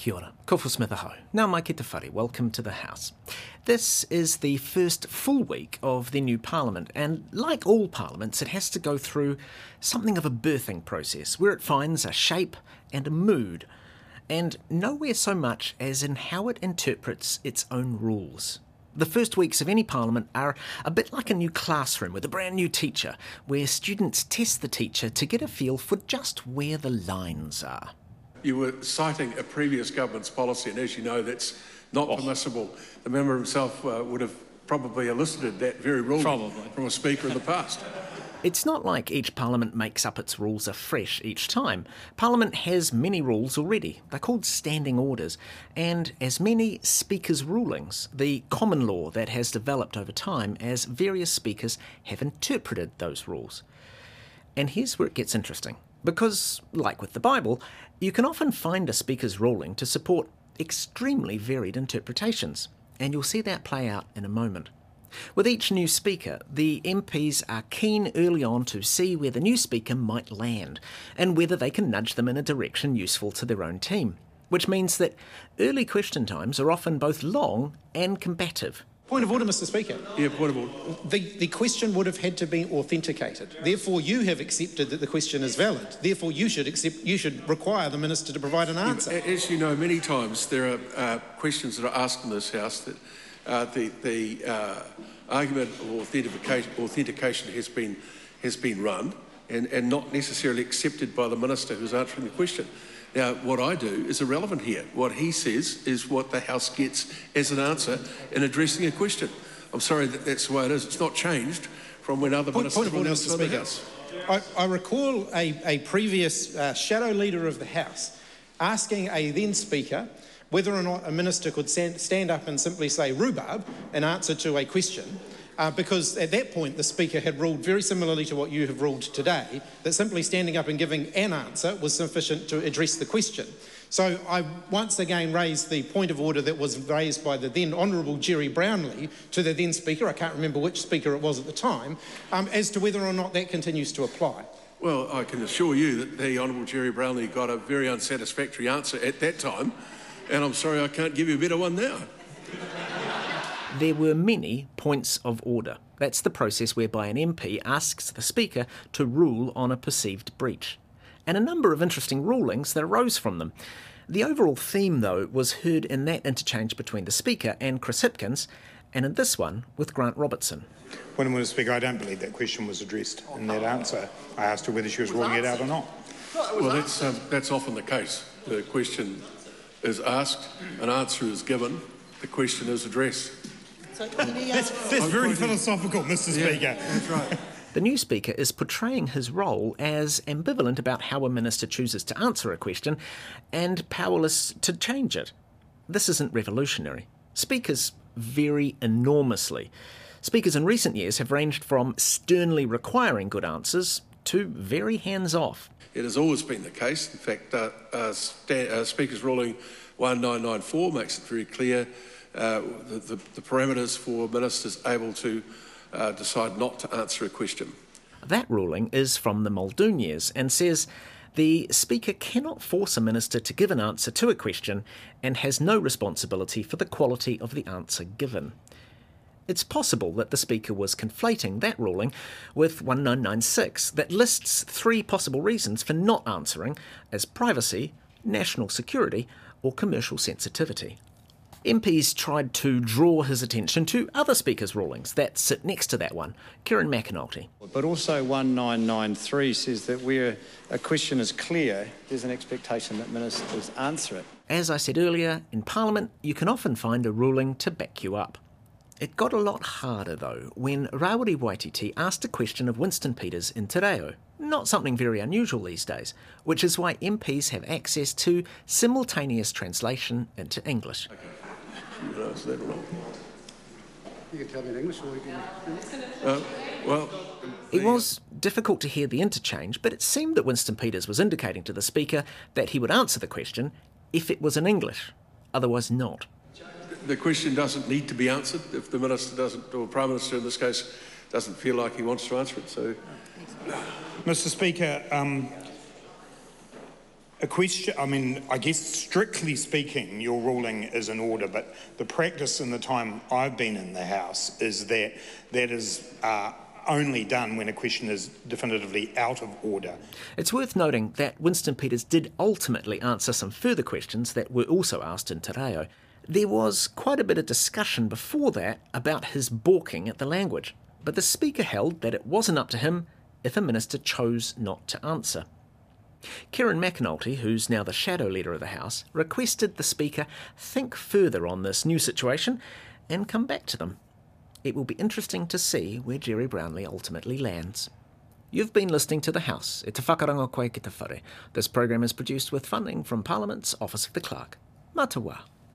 Kia ora, Kofu Smith aho. Now mai ki welcome to the House. This is the first full week of the new Parliament, and like all parliaments, it has to go through something of a birthing process where it finds a shape and a mood, and nowhere so much as in how it interprets its own rules. The first weeks of any parliament are a bit like a new classroom with a brand new teacher, where students test the teacher to get a feel for just where the lines are. You were citing a previous government's policy, and as you know, that's not oh. permissible. The member himself uh, would have probably elicited that very rule from a speaker in the past. It's not like each Parliament makes up its rules afresh each time. Parliament has many rules already. They're called standing orders, and as many Speaker's rulings, the common law that has developed over time as various speakers have interpreted those rules. And here's where it gets interesting. Because, like with the Bible, you can often find a speaker's ruling to support extremely varied interpretations, and you'll see that play out in a moment. With each new speaker, the MPs are keen early on to see where the new speaker might land and whether they can nudge them in a direction useful to their own team, which means that early question times are often both long and combative. Point of order, Mr Speaker. Yeah, point of order. The, the question would have had to be authenticated. Therefore, you have accepted that the question is valid. Therefore, you should accept. You should require the minister to provide an answer. As you know, many times there are uh, questions that are asked in this House that uh, the, the uh, argument of authentication, authentication has been has been run and, and not necessarily accepted by the minister who's answering the question. Now, what I do is irrelevant here. What he says is what the House gets as an answer in addressing a question. I'm sorry that that's the way it is. It's not changed from when other point, ministers point of order, Mr. Speaker. I, I, recall a, a previous uh, shadow leader of the House asking a then Speaker whether or not a minister could stand up and simply say rhubarb in answer to a question uh, because at that point the Speaker had ruled very similarly to what you have ruled today, that simply standing up and giving an answer was sufficient to address the question. So I once again raised the point of order that was raised by the then Honourable Jerry Brownlee to the then Speaker, I can't remember which Speaker it was at the time, um, as to whether or not that continues to apply. Well, I can assure you that the Honourable Jerry Brownlee got a very unsatisfactory answer at that time, and I'm sorry I can't give you a better one now. There were many points of order. That's the process whereby an MP asks the Speaker to rule on a perceived breach. And a number of interesting rulings that arose from them. The overall theme, though, was heard in that interchange between the Speaker and Chris Hipkins, and in this one with Grant Robertson. When I was Speaker, I don't believe that question was addressed in that answer. I asked her whether she was ruling it out or not. Well, that's, um, that's often the case. The question is asked, an answer is given, the question is addressed. That's, that's very philosophical, Mr. Yeah, Speaker. That's right. The new Speaker is portraying his role as ambivalent about how a minister chooses to answer a question and powerless to change it. This isn't revolutionary. Speakers vary enormously. Speakers in recent years have ranged from sternly requiring good answers to very hands off. It has always been the case. In fact, uh, uh, uh, Speaker's ruling 1994 makes it very clear uh, the, the, parameters for ministers able to uh, decide not to answer a question. That ruling is from the Muldoon years and says the Speaker cannot force a minister to give an answer to a question and has no responsibility for the quality of the answer given. It's possible that the Speaker was conflating that ruling with 1996 that lists three possible reasons for not answering as privacy, national security, or commercial sensitivity. MPs tried to draw his attention to other Speaker's rulings that sit next to that one, Kieran McAnulty. But also 1993 says that where a question is clear, there's an expectation that ministers answer it. As I said earlier, in Parliament you can often find a ruling to back you up. It got a lot harder though when Rawiri Waititi asked a question of Winston Peters in Te Reo. Not something very unusual these days, which is why MPs have access to simultaneous translation into English. Okay. That wrong. You can tell me in English or you can. Uh, well. It was difficult to hear the interchange, but it seemed that Winston Peters was indicating to the Speaker that he would answer the question if it was in English, otherwise not. The question doesn't need to be answered if the Minister doesn't, or Prime Minister in this case, doesn't feel like he wants to answer it. So, Mr. Speaker, um, A question, I mean, I guess strictly speaking, your ruling is in order, but the practice in the time I've been in the House is that that is uh, only done when a question is definitively out of order. It's worth noting that Winston Peters did ultimately answer some further questions that were also asked in Te. There was quite a bit of discussion before that about his balking at the language, but the Speaker held that it wasn't up to him if a minister chose not to answer. Kieran McAnulty, who's now the shadow leader of the House, requested the Speaker think further on this new situation and come back to them. It will be interesting to see where Jerry Brownlee ultimately lands. You've been listening to The House, e te whakarango koe ki te whare. This program is produced with funding from Parliament's Office of the Clerk. Matawa.